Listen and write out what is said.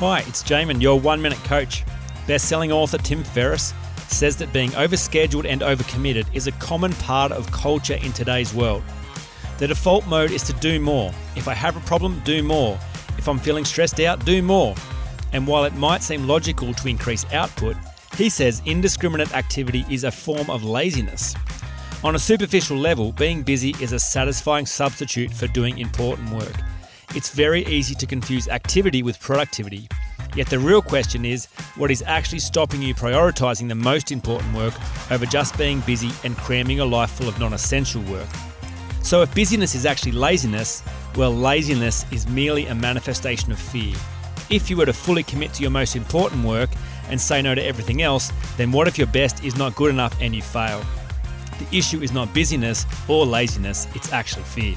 Hi, it's Jamin, your one minute coach. Best selling author Tim Ferriss says that being overscheduled and overcommitted is a common part of culture in today's world. The default mode is to do more. If I have a problem, do more. If I'm feeling stressed out, do more. And while it might seem logical to increase output, he says indiscriminate activity is a form of laziness. On a superficial level, being busy is a satisfying substitute for doing important work. It's very easy to confuse activity with productivity. Yet the real question is what is actually stopping you prioritizing the most important work over just being busy and cramming a life full of non essential work? So, if busyness is actually laziness, well, laziness is merely a manifestation of fear. If you were to fully commit to your most important work and say no to everything else, then what if your best is not good enough and you fail? The issue is not busyness or laziness, it's actually fear.